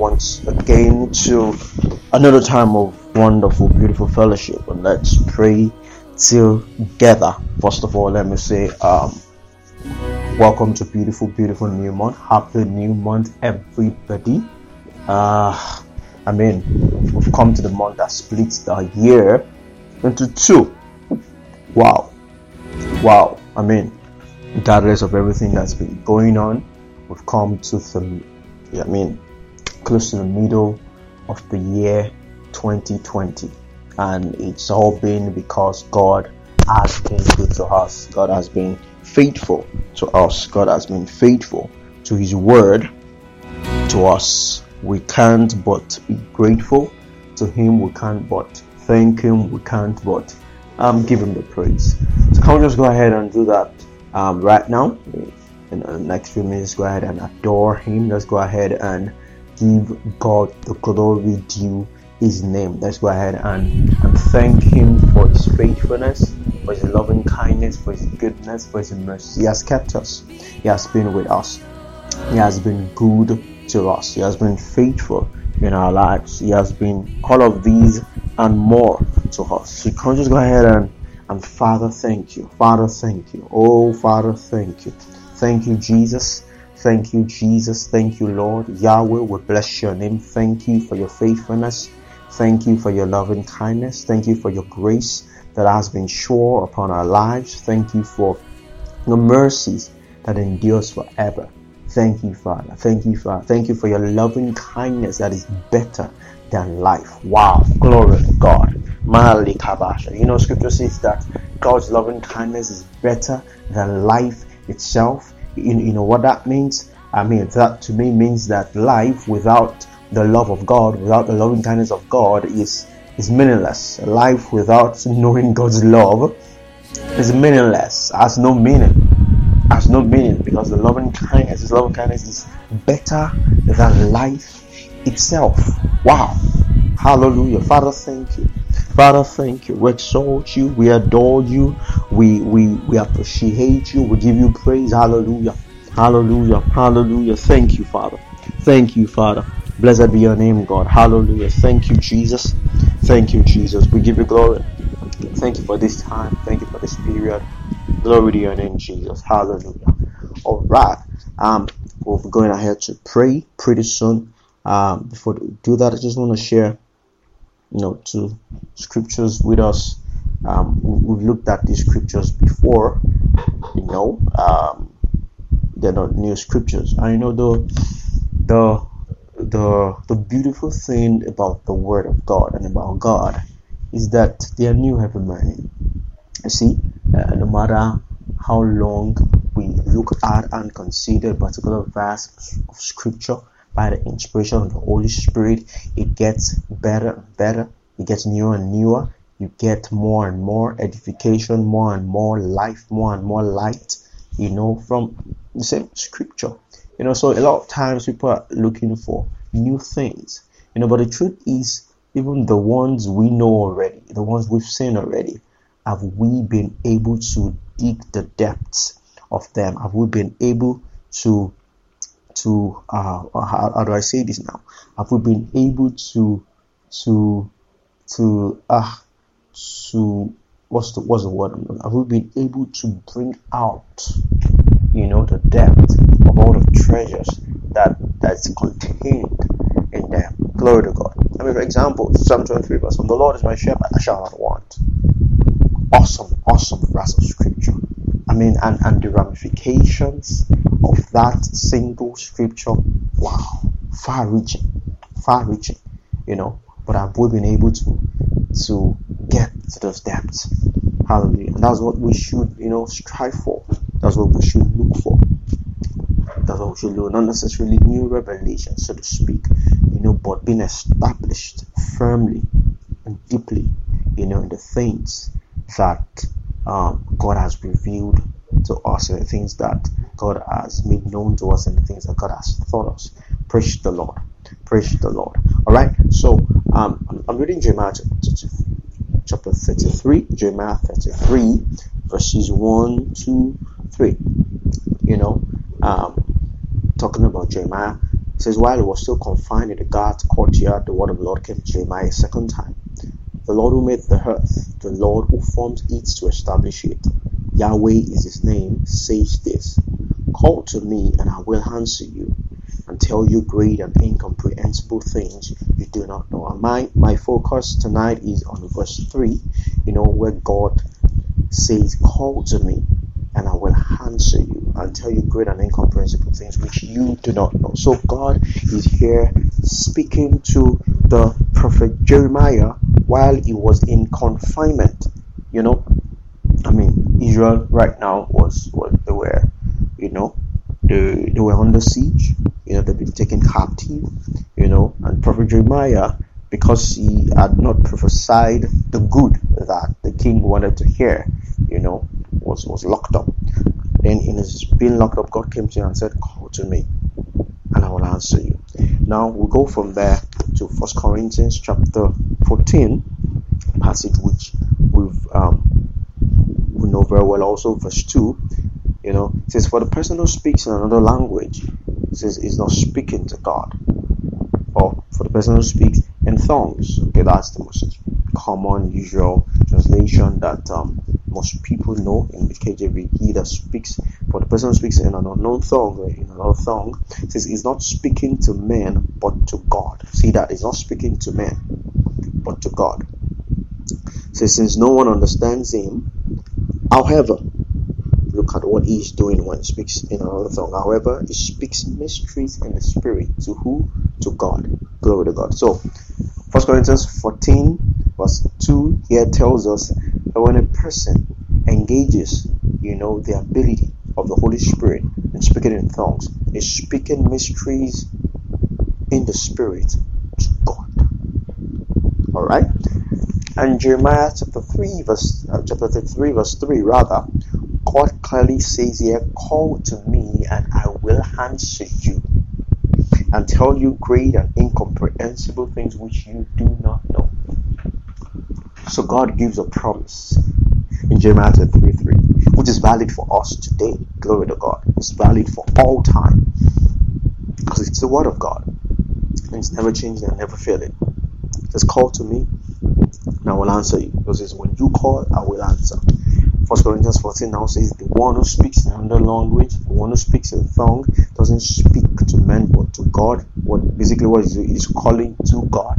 once again to another time of wonderful, beautiful fellowship. And let's pray together. First of all, let me say, um, welcome to beautiful, beautiful new month. Happy new month, everybody. Uh, I mean, we've come to the month that splits the year into two. Wow. Wow. I mean, regardless of everything that's been going on, we've come to the, I mean, close to the middle of the year 2020. And it's all been because God has been good to us. God has been faithful to us. God has been faithful to His word to us. We can't but be grateful to Him. We can't but thank Him. We can't but um, give Him the praise. So can we just go ahead and do that um, right now? In the next few minutes, go ahead and adore Him. Let's go ahead and give God the glory due His name. Let's go ahead and, and thank Him for His faithfulness, for His loving kindness, for His goodness, for His mercy. He has kept us. He has been with us. He has been good to us. He has been faithful in our lives. He has been all of these and more to us. So you can just go ahead and and Father, thank you. Father, thank you. Oh, Father, thank you. Thank you, Jesus. Thank you, Jesus. Thank you, Lord. Yahweh, we bless your name. Thank you for your faithfulness. Thank you for your loving kindness. Thank you for your grace that has been sure upon our lives. Thank you for the mercies that endures forever. Thank you, Father. Thank you, Father. Thank you for your loving kindness that is better than life. Wow. Glory to God. You know, scripture says that God's loving kindness is better than life itself. You, you know what that means? I mean, that to me means that life without the love of God, without the loving kindness of God, is is meaningless. Life without knowing God's love is meaningless. Has no meaning. Has no meaning because the loving kindness, His loving kindness is better than life itself. Wow. Hallelujah. Father, thank you. Father, thank you. We exalt you. We adore you. We we we appreciate you. We give you praise. Hallelujah. Hallelujah. Hallelujah. Thank you, Father. Thank you, Father. Blessed be your name, God. Hallelujah. Thank you, Jesus. Thank you, Jesus. We give you glory. Thank you for this time. Thank you for this period. Glory to your name, Jesus. Hallelujah. All right. Um, we're going ahead to pray pretty soon. Um, before we do that, I just want to share, you know, two scriptures with us. Um, we- we've looked at these scriptures before, you know. Um, they're not new scriptures. I you know the the the the beautiful thing about the Word of God and about God is that they are new every morning. You see, uh, no matter how long we look at and consider a particular verse of scripture by the inspiration of the Holy Spirit, it gets better and better. It gets newer and newer. You get more and more edification, more and more life, more and more light, you know, from the same scripture. You know, so a lot of times people are looking for new things. You know, but the truth is, even the ones we know already, the ones we've seen already, have we been able to dig the depths of them? Have we been able to to uh how, how do I say this now? Have we been able to to to uh to what's the what's the word? Have we been able to bring out you know the depth of all the treasures that that's contained in them? Glory to God. I mean, for example, Psalm 23 verse 1, the Lord is my shepherd, I shall not want awesome, awesome verse of scripture. I mean, and, and the ramifications of that single scripture, wow, far reaching, far reaching, you know. But we been able to to get to those depths? Hallelujah. And that's what we should, you know, strive for. That's what we should look for. That's what we should do. Not necessarily new revelation, so to speak, you know, but being established firmly and deeply, you know, in the things that um, God has revealed to us the things that God has made known to us and the things that God has taught us. Praise the Lord. Praise the Lord. All right. So um, I'm reading Jeremiah chapter 33, Jeremiah 33, verses 1, 2, 3. You know, um, talking about Jeremiah. It says, While he was still confined in the guard's courtyard, the word of the Lord came to Jeremiah a second time. The Lord who made the earth, the Lord who forms it to establish it. Yahweh is his name, says this Call to me, and I will answer you and tell you great and incomprehensible things you do not know. And my, my focus tonight is on verse 3, you know, where God says, Call to me, and I will answer you and tell you great and incomprehensible things which you do not know. So God is here speaking to the prophet Jeremiah while he was in confinement. You know, I mean, Israel right now was what they were, you know, they, they were under siege. You know, they've been taken captive. You know, and Prophet Jeremiah, because he had not prophesied the good that the king wanted to hear, you know, was was locked up. Then in his being locked up, God came to him and said, "Call to me, and I will answer you." Now we'll go from there to First Corinthians chapter 14 passage which we've um, we know very well also verse 2 you know says for the person who speaks in another language says is not speaking to god. Or for the person who speaks in tongues. Okay that's the most common usual translation that um, most people know in the KJV he that speaks for the person who speaks in an unknown tongue in another tongue says he's not speaking to men but to God. See that he's not speaking to men but to God. So since no one understands him, however, look at what he's doing when he speaks in another tongue. However, he speaks mysteries in the spirit to who? To God. Glory to God. So, First Corinthians 14, verse 2 here tells us that when a person engages, you know, the ability of the Holy Spirit in speaking in tongues, is speaking mysteries in the spirit to God. All right. And Jeremiah chapter 3, verse uh, chapter 3, verse 3, rather, God clearly says here, Call to me and I will answer you and tell you great and incomprehensible things which you do not know. So God gives a promise in Jeremiah 3 3, which is valid for us today. Glory to God. It's valid for all time. Because it's the word of God. And it's never changing and never failing. Says, Call to me and I will answer you. Because it's when you call, I will answer. First Corinthians 14 now says the one who speaks in another language, the one who speaks in tongue, doesn't speak to men but to God. What basically what is is calling to God.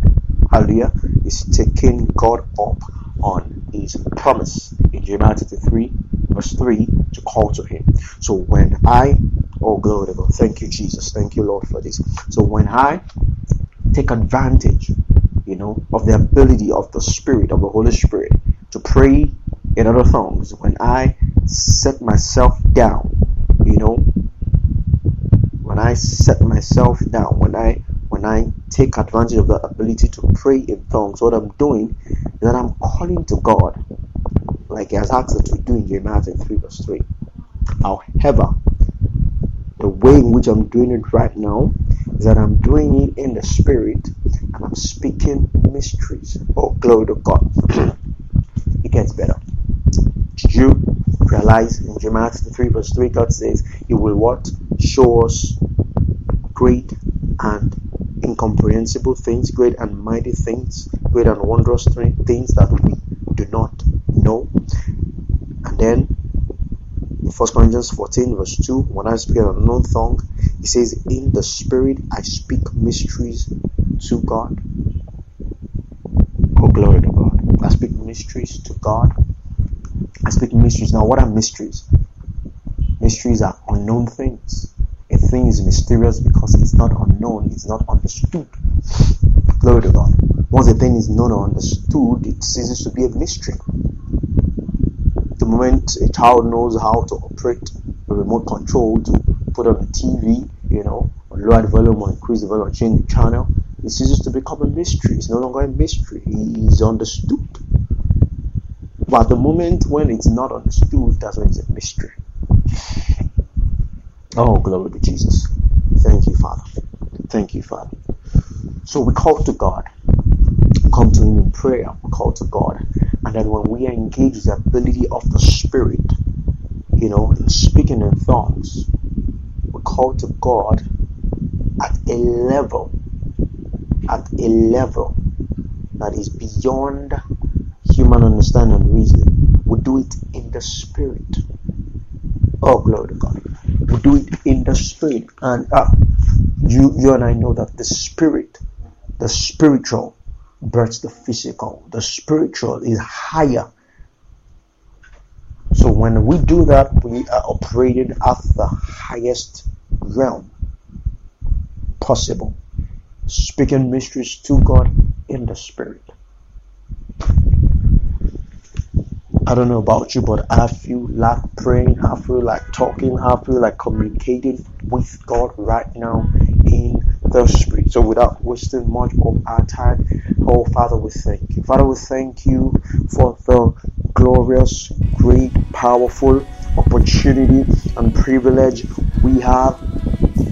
Hallelujah. Is taking God up on his promise in Jeremiah 33, verse 3, to call to him. So when I oh glory to God, thank you, Jesus, thank you, Lord, for this. So when I take advantage you know, of the ability of the Spirit, of the Holy Spirit, to pray in other tongues. When I set myself down, you know, when I set myself down, when I when I take advantage of the ability to pray in tongues, what I'm doing is that I'm calling to God, like He has asked us to do in Jeremiah 3 verse 3. However, the way in which I'm doing it right now is that I'm doing it in the spirit speaking mysteries. Oh, glory to God. it gets better. Did you realize in Jeremiah 3 verse 3 God says He will what? Show us great and incomprehensible things, great and mighty things, great and wondrous things that we do not know. And then in 1 Corinthians 14, verse 2, when I speak an unknown tongue, he says, In the spirit I speak mysteries to God. Oh, glory to God. I speak mysteries to God. I speak mysteries. Now, what are mysteries? Mysteries are unknown things. A thing is mysterious because it's not unknown, it's not understood. Glory to God. Once a thing is known or understood, it ceases to be a mystery. The moment a child knows how to operate a remote control to put on a TV, you know, lower the volume or increase the volume or change the channel, it ceases to become a mystery. It's no longer a mystery. He is understood. But the moment when it's not understood, that's when it's a mystery. Oh, glory to Jesus. Thank you, Father. Thank you, Father. So we call to God. Come to Him in prayer. We call to God. And then when we engage the ability of the Spirit, you know, in speaking in tongues, we call to God at a level, at a level that is beyond human understanding and reasoning. We do it in the Spirit. Oh, glory to God. We do it in the Spirit. And uh, you, you and I know that the Spirit, the spiritual, births the physical. The spiritual is higher. So when we do that, we are operating at the highest realm possible. Speaking mysteries to God in the Spirit. I don't know about you, but I feel like praying, I feel like talking, I feel like communicating with God right now in the Spirit. So, without wasting much of our time, oh Father, we thank you. Father, we thank you for the glorious, great, powerful opportunity and privilege we have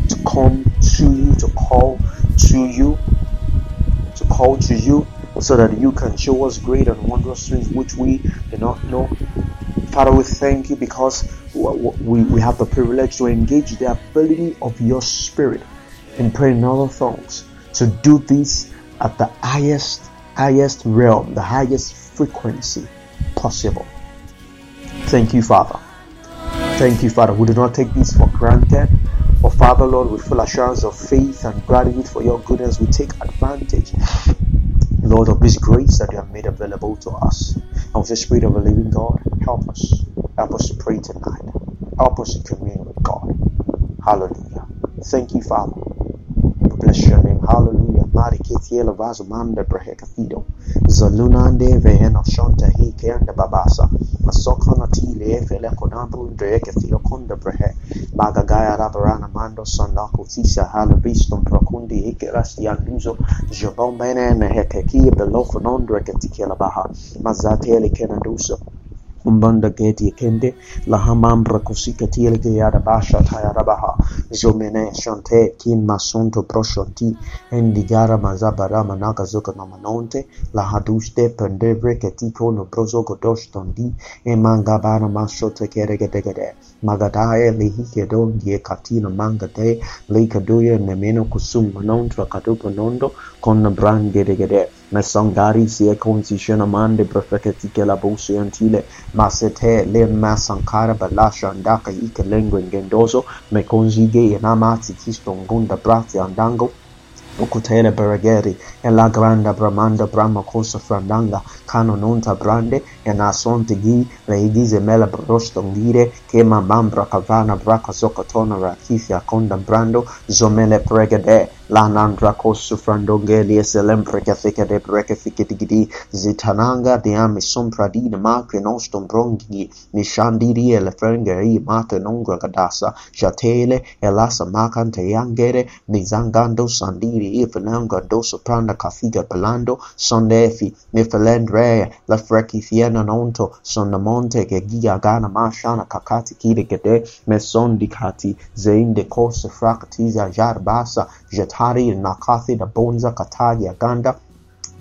to come to you, to call to you, to call to you so that you can show us great and wondrous things which we do not know. Father, we thank you because we, we have the privilege to engage the ability of your spirit in praying in other tongues to do this at the highest, highest realm, the highest frequency possible. Thank you, Father. Thank you, Father. We do not take this for granted. But Father, Lord, with full assurance of faith and gratitude for your goodness, we take advantage Lord, of this grace that you have made available to us. And with the Spirit of the living God, help us. Help us to pray tonight. Help us to commune with God. Hallelujah. Thank you, Father. We bless your name. Hallelujah. Manda brehekafido. Zalunande shonta hi kenda babasa. Masokona tile efele konambu ndreke fio konda brehe. Magagaya rabarana mando sonako tisa halabistum prokundi hikerasti anduzo. Jabombene nehekeki belofo nondreke tikela baha. Mazatele kenanduso. umbanda geti ekende lahamambra kusikatil geyada basha tayarabaha zomene shante kin masunto proshonti endigara mazabara manaka zoko namanonte lahaduste pendevre ketiko no brozo godosh tondi emangabana masote keregedegede magadae lihikedon die katino mangate likaduye nemeno kusum manontra kadupo nondo con brangedegede Masangari si e è conditionamande profetiche la busse antile, ma se te le masankara balasha andaka ike lengue ngendoso, me consigei namazzi e kiston gunda prati andango, Ukutera Berageri, Ella Granda Bramanda Brahma Kosa Frandanga, Cano Nonta Brande, and Asonte Gi, Leigize Mela Brostongire, Kema Mambra Cavana Braca Zocotona Rakithia Conda Brando, Zomele Pregade, Lanandra Kosu Frandongelia Selem Precatheca de Brecaficity, Zitananga Diami Sompradina Macri Nostom Brongi, Nishandiri Elefrengeri Mate Nonga Gadasa, Jatele, Elasa Macante Yangere, Nizangando Sandiri, Ii Fernanga soprano Cafiga Palando, Sondefi, Mifelandrea, Lafrekifiena Nonto, Sondamonte, Gegia Gana Mashana Kakati Kide Gede, Mesondikati, Zainde Kosa Frakatiza Jarbasa, Jetari, Nakathi, Bonza katagi aganda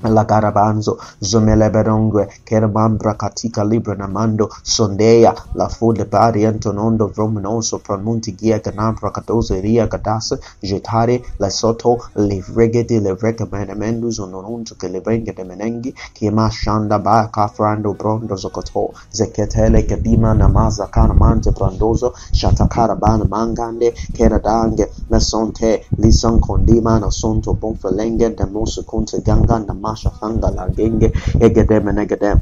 la garabanzo zomeleberongue kerbambra katika libra namando sondea la fude pari antonondo vromnoso pramunti gia ganambra kadoze ria gadasa jetare la soto le vregedi le vregemenemendus ononunto che le venge de menengi kima shanda ba kafrando brondo zokoto zeketele kedima namaza kana mante brandozo shatakara bana mangande kera dange mesonte lisan kondima na sonto bonfelenge de mosu ganga na Marŝo Sandra larĝege ege devenege de.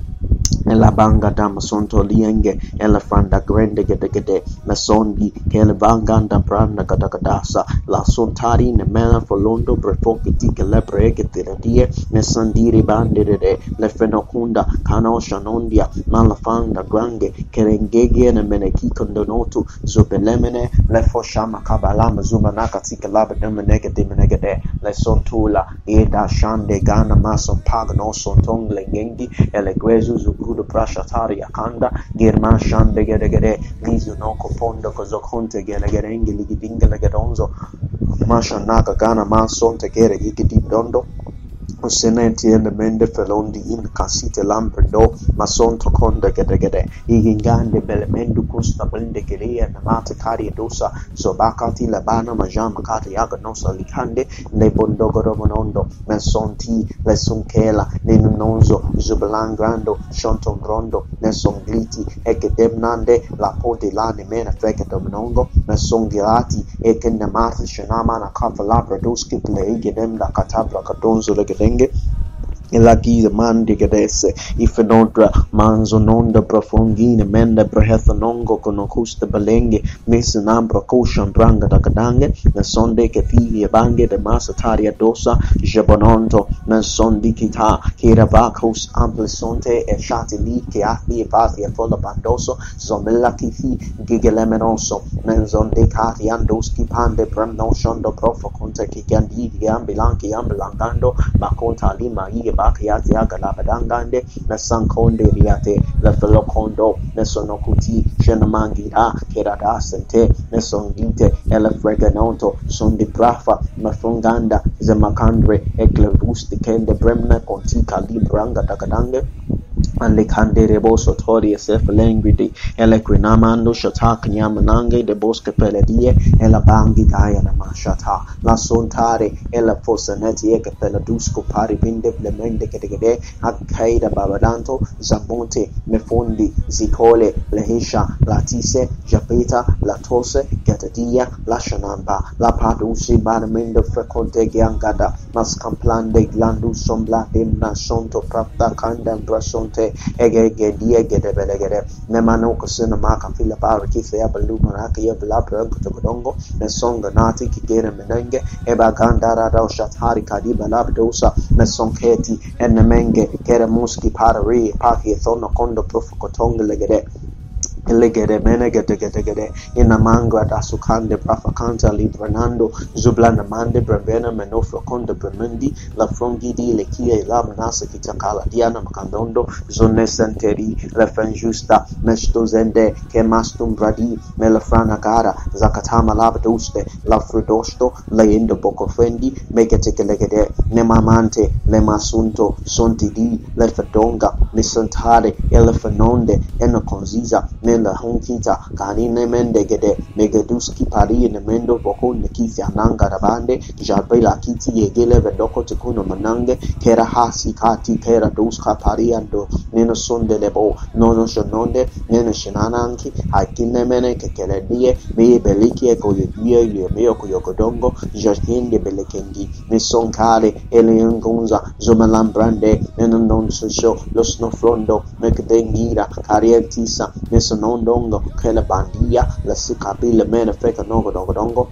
la banganda masonto lienge el franda grande gete gete masondi kel banganda pranda kata katasa la sontari ne mena folondo brefo kiti kele breke tiratie ne sandiri bandere le fenokunda kano shanondia malafanda grange kerengege ne meneki kondonotu zubelemene le foshama kabalama zumana katika laba demenege demenege le sontula eda shande gana maso pagno sontongle gengi ele grezu zukuru Sud, Prashatarya Kanda, Girman Shande Gedegede, Lizio Noko Pondo Kozokonte Gelegerengi Ligidingelegedonzo, Masha Naga Gana Masonte Gere Gigi Dondo, Seneti and mende felondi in casite lambrendo mason tokonda gede gede igingande belemendu kusta blende gere and mate kari dosa zobakati labana majama kati yaga nosa likande ne bondogoro monondo mesonti lesunkela nenunonzo zubelangrando shonton rondo nesongliti ekedemnande la pode la ne mena feke dominongo shanama na kafala produski play gedem da katabra देंगे। la ti mandi che d'esse, if nodra manzo non da profondine mende brehetha nongo con custe belenghe, messe nambro coscian branga da cadange, ne sonde che figlie vanghe de massa taria dosa, jebononto, ne sondi chita, che ravacos ample sonte e shati lì che acli e vasi e folla bandoso, somella tifi gigelemeroso, ne sonde cati andoschi pande bremno shondo profo conte che gandidi ambilanchi ambilangando, ma conta lima ie bakiati agalabadangande na sankonde riate la felokondo na sonokuti shenamangira kerada sente na songite ele freganonto sondi brafa mafunganda zemakandre eklevusti kende bremna kontika libranga dagadange Alicande de boso tori se felengridi ele quinamando shatak nyamanange de bosque peledie e la bangi daya na mashata la sontare e la fosaneti e peladusco pari pinde flemende che de akaida babadanto zabonte mefondi zikole lehisha latise japeta la tose getadia la shanamba la padusi barmendo freconte giangada mas camplande glandu sombla demna sonto prapta kanda brasonte ege ge die ge de bele ge de. Ne mano kan fila pa ki fe ya belu mana ke ya bla pra ko to dongo ne songa nati ki gere menenge e ba gandara da shat hari ka en e menge kere muski para re pa ki e thono kondo prof ko tong le ge Elegere menegete gete gete inamanga dasukande brafakanta libranando zublanamande brevena menofroconde bremendi la frongidi lekie lam nasa kitakala diana macandondo zone senteri mesto zende che mastum bradi melafrana gara zakatama labduste la frudosto la indo boco fendi leindo bocofendi megete gelegede nemamante lemasunto sontidi lefedonga mesantare elefenonde enoconzisa ne menda hunkiza kanine mende gede megeduski pari ne mendo boko ne kifya nanga rabande jarbe la kiti yegele vedoko tikuno manange kera hasi kati kera duska pari ando neno sonde lebo nono shononde neno shinananki hakine mene kekele die meye beliki eko yeguye yemeo kuyokodongo jarhinde belekengi misonkare eleyangunza zomalambrande neno non susho los no frondo mekdengira karientisa nesono nesonondongo kele bandia la sikapile mene feka nongo dongo dongo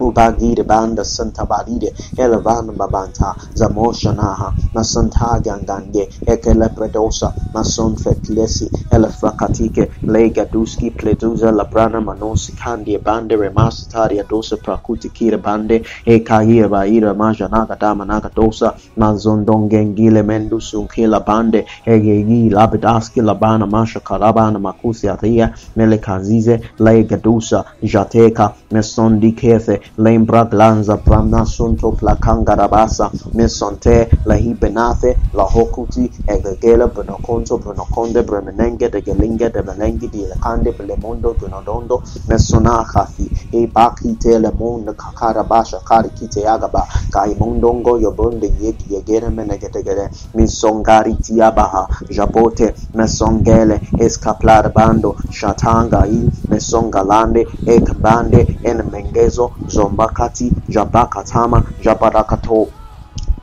ubagire banda santa baride ele vana babanta zamoshanaha na santa gangange ekele predosa na son fetlesi ele frakatike lega duski pleduza la brana manosi kandi bande remasitaria dosa prakuti kire bande e kaira baira majanaga dama naga dosa mazondongengile mendusu kila bande egegi labidaski labana masha karabana makusi atia mele kazize lega dusa jateka mesondi kefe lembra glanza pramna sunto plakanga rabasa mesonte la hibenathe la hokuti egegela brenokonto brenokonde bremenenge de gelinge de belengi di lekande belemondo dunodondo. Mesona khafi e baki te le monde kakara kari kite yagaba kai mondongo yobonde yegi yegere menegete gere misongari tiabaha jabote mesongele escaplar bando shatanga i mesongalande ekbande en mengezo zombakati jabakatama jabarakato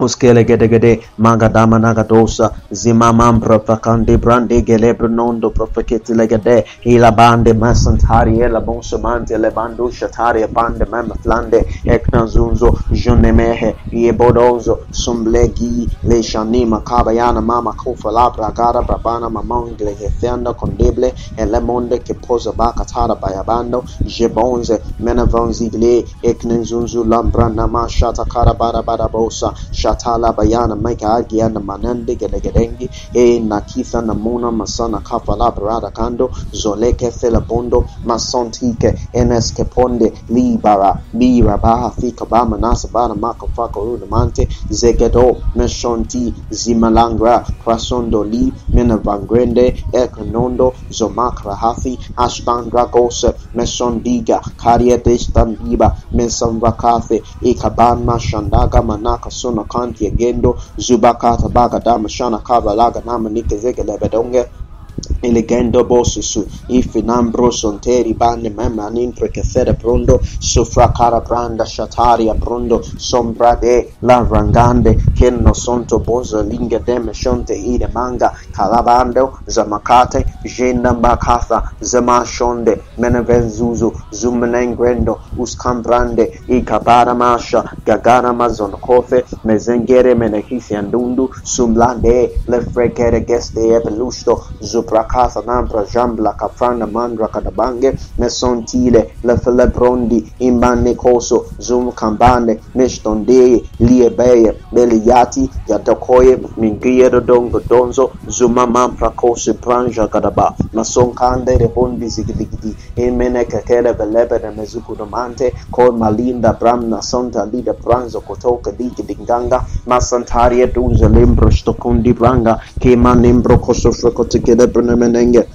Uskele gede gede magadama nagadosa zimamam profakande brande gelebre nondo profaketi legede ila bande masantari ela bonsomante le bando shatari bande mama flande ekna zunzo jonemehe yebodozo sumblegi le shanima kabayana mama kofa labra gara brabana mamongle hefenda condeble e le monde che posa bakatara bayabando jebonze menavonzigle ekna zunzu lambra namashata karabara barabosa shatala bayana maika agiana manande gelegedengi e nakitha namuna masana kafala barada kando. Zoleke felabondo masontike eneske ponde libara lira baha fika bama nasa bana maka faka rudamante zegedo meshonti zimalangra krasondo li menavangrende ekonondo zomakra hafi ashtandra gose mesondiga kariete standiba mesanvakafe ikabana shandaga manaka suna kanti agendo zubakata baga dama shana kava laga nama nike zege lebedonge elegendo bossi su if nambro sonteri ban memman intro che fede prondo sufra cara branda shataria prondo sombra de la rangande che no sonto bosa linga dem shonte ire manga calabando zamakate jenda makatha zama shonde menevenzuzu zumenengrendo uscambrande i kabara masha gagana mazon cofe mezengere menehisi andundu sumlande le frecere geste evolusto zum Sotraka, nambra Jambla, Kafrana, Mandra, Kadabange, Mesontile, Lefeleprondi, imbane Koso, Zum Kambane, Meshtonde, Liebeye, Beliati, Yatakoye, Mingiero Dongo Donzo, Zuma Mampra Koso, Pranja Kadaba, Masonkande, Rehondi Zigdigdi, Imene Kekele, Velebene, Mezukudomante, Kol Malinda, Bramna, Santa Lida, Pranzo, Kotoka, Digi, Dinganga, Masantaria, Dunza, Lembro, Stokundi, Branga, Kema, Lembro, Koso, Frekotikede, Bruno Menengue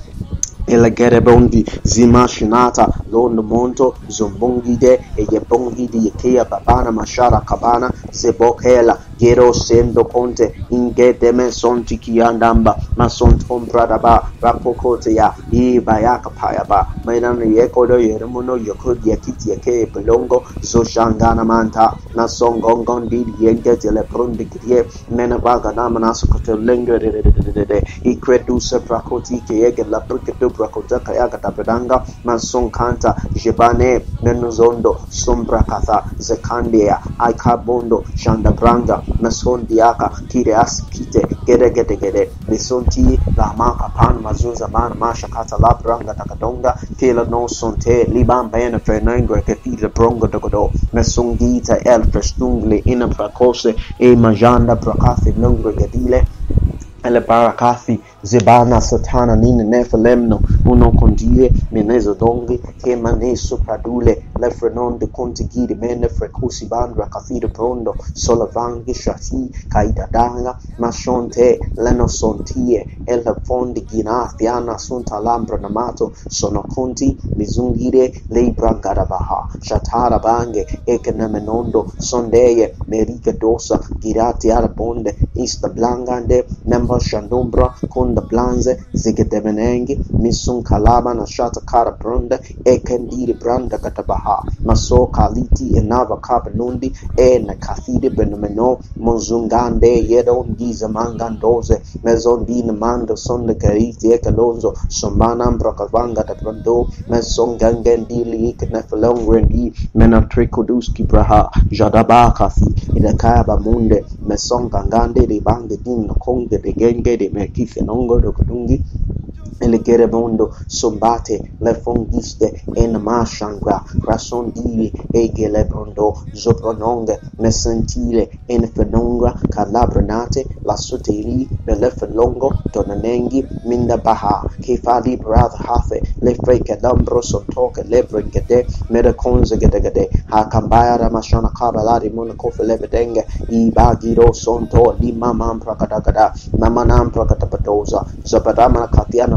e la gara bondi zima shinata lon monto zumbungide e yebongidi yekia babana mashara kabana sebokela gero sendo konte ingedeme sonti kiandamba masontom bradaba rapokote ya i bayaka payaba mainan yekodo yeremuno yokod yakiti yake belongo zoshangana manta na songongon didi yenge tele prundi kirie mena baga nama nasokote lenge de de de de de de ikredu se prakoti ke yege la prikedu prakota kayaga tabedanga mason kanta jebane menuzondo sombra katha zekandia aikabondo shandabranga nason diyaka tire as kite gede gede gede. Nisonti lama kapan mazun zaman ma shakata labranga takadonga tela non sonte liban bene fernango che fila brongo dogodo. Nasungita el festungle ina prakose. E majanda prakasi lungo gadile ele barakasi zibana satana nini nefelemno. Uno kondie minezo dongi kema nesu pradule le frenon de contigidi mene frecusi bandra kafide prondo solavangi shati kaidadanga mashonte leno sontie ele fondi gina fiana sunta lambra namato sono conti mizungire lei brankarabaha shatara bange ekenemenondo sondeye merike dosa girati arabonde ista blangande nemba shandumbra konda blanze zigedemenengi misun kalaba na shata kara brunda ekendiri branda katabaha ha maso kaliti enava kabanundi en kathide benomeno monzungande yeron giza mangandoze mezon din mando son de kariti ekalonzo somanam brakavanga da brando meson gangendili iknefelong rendi menatrekoduski braha jadaba kathi inakaba munde meson gangande de bande din konge de genge de mekithenongo dokudungi le gerebondo sobate le fongiste en mashangra rasondivi e ghelebrondo zoprononga ne sentile en fenonga calabrenate la soteli le felongo tonanengi minda baha che fa librat hafe le freca d'ambro sotoca le brigade meraconze gedegade ha cambaya ramashana kabalari monacofe le i bagiro sonto limamam prakadagada mamanam prakatapatosa zaparamana katiana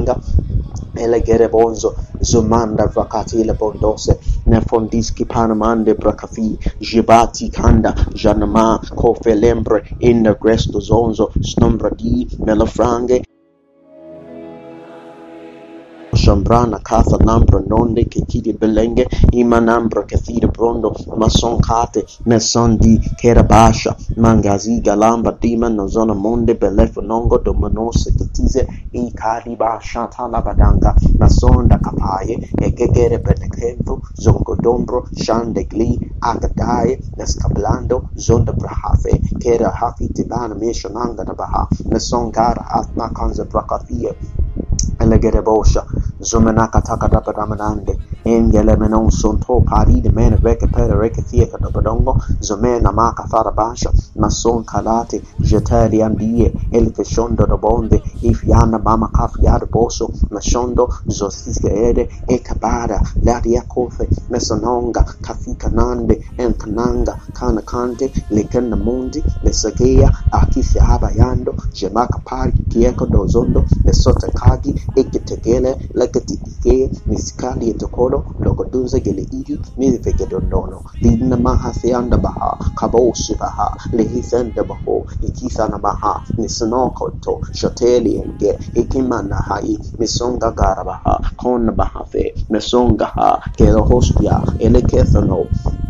Irlanda e le guerre bonzo zomanda vakatile bondose ne fondiski panamande brakafi jibati kanda janama kofe lembre in the gresto zonzo snombra di melafrange Chambrana, Katha, Nambra, Nonde, Kekidi, Belenge, Imanambra, Kathida, Brondo, mason kate Masonkate, Mesandi, Kerabasha, Mangazi, Galamba, Dima, Nozona, Monde, Belefo, Nongo, Domonose, Ketize, Ikariba, Shatala, Badanga, Masonda, Kapaye, Egegere, Benekevo, Zongodombro, Shandegli, Agadaye, Nescablando, Zonda, Brahafe, Kera, Hafi, Tibana, Meshananga, Baha, mason gara Atma, Kanza, Brakathia, Elegere bosha, zumenaka taka dapa ramanande, engele menon sonto pari de mene reke pere reke fieka dobadongo, zumena maka farabasha, mason kalate, jeteri ambie, el feshondo do bonde, Ivyana Bama Afyar Boso Mashondo Zosisere Ekabara Laria Kofe Mesononga Kafika Nande Enkananga Kana Kante Lekana Mundi Mesagea Akisha Habayando Jemaka Pari Kieko Dozondo Mesota Kagi Ekitegele Leketitike Miskali Etokolo Logodunza Gele Iri Mivegedondono Lidna Mahasianda Baha Kaboshi Baha Lehisenda Baho Ikisana Baha Nisanokoto Shoteli enge ikimana hai misonga gara baha kona baha fe mesonga ha kelo hostia Zigeleme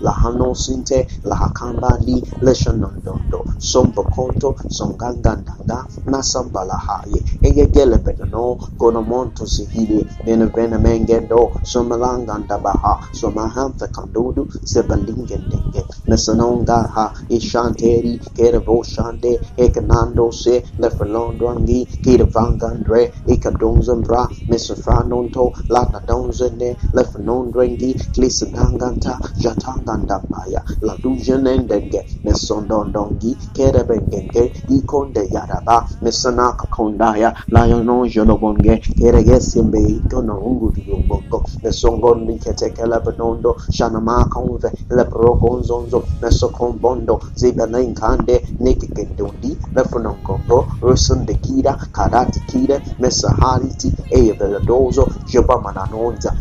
lahano sinte lahakambali leshanondondo sombokonto songangandanga nasambalahaye egegelebedano gonomonto sihili benevena mengendo somalangandabaha somahamfe kandudu sebalingendenge mesanongaha ishanteri kerevoshande ekanando se lefelondwangi kirevangandre ikadonzembra ganta jatangan dampaya la dujenen denge mesondon ikonde yaraba mesana kondaya la yonon Keregesimbe kere gesimbe ikono ungu dubongo mesongon mikete kele benondo shanama konve le progonzonzo mesokombondo zibana inkande nekikendundi Kida rusundekira karatikire mesahariti eyevelodozo jobamananonza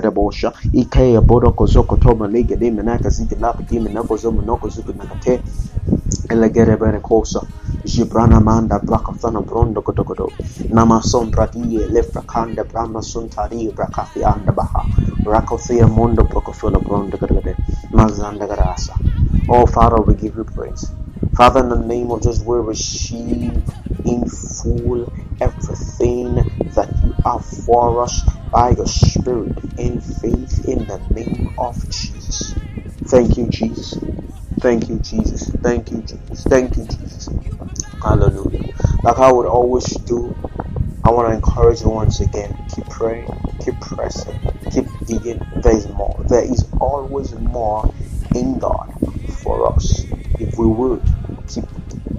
de bosha Ikea boroko zoko toma lige de monoko zuku nakate elegere jibrana manda brondo kotokoto nama sombra brahma suntari brakafi rakothea mondo brondo mazanda garasa. Oh father we give you praise. Father, in the name of Jesus, we receive in full everything that you have for us by your Spirit in faith in the name of Jesus. Thank you, Jesus. Thank you, Jesus. Thank you, Jesus. Thank you, Jesus. Hallelujah. Like I would always do, I want to encourage you once again keep praying, keep pressing, keep digging. There is more. There is always more in God for us if we would keep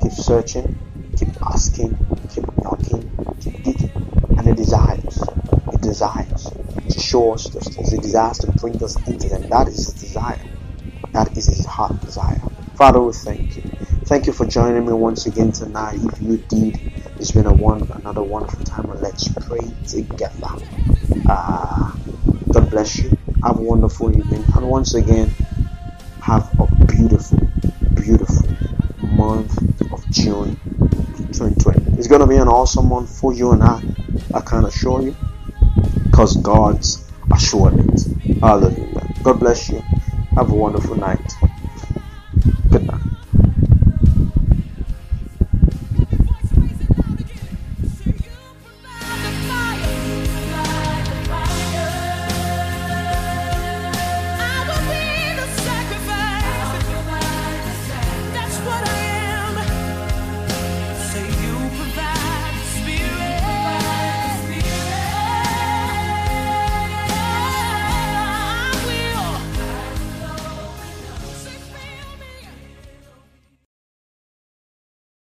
keep searching, keep asking, keep knocking, keep digging. And desires, desires to show us things. Desires to bring us into them. That is his desire. That is his heart desire. Father, we thank you. Thank you for joining me once again tonight. If you did, it's been a one another wonderful time. And let's pray together. Ah, God bless you. Have a wonderful evening. And once again, have a beautiful, beautiful month of June 2020. It's going to be an awesome month for you and I. I can assure you. Because God's assured it. Hallelujah. God bless you. Have a wonderful night.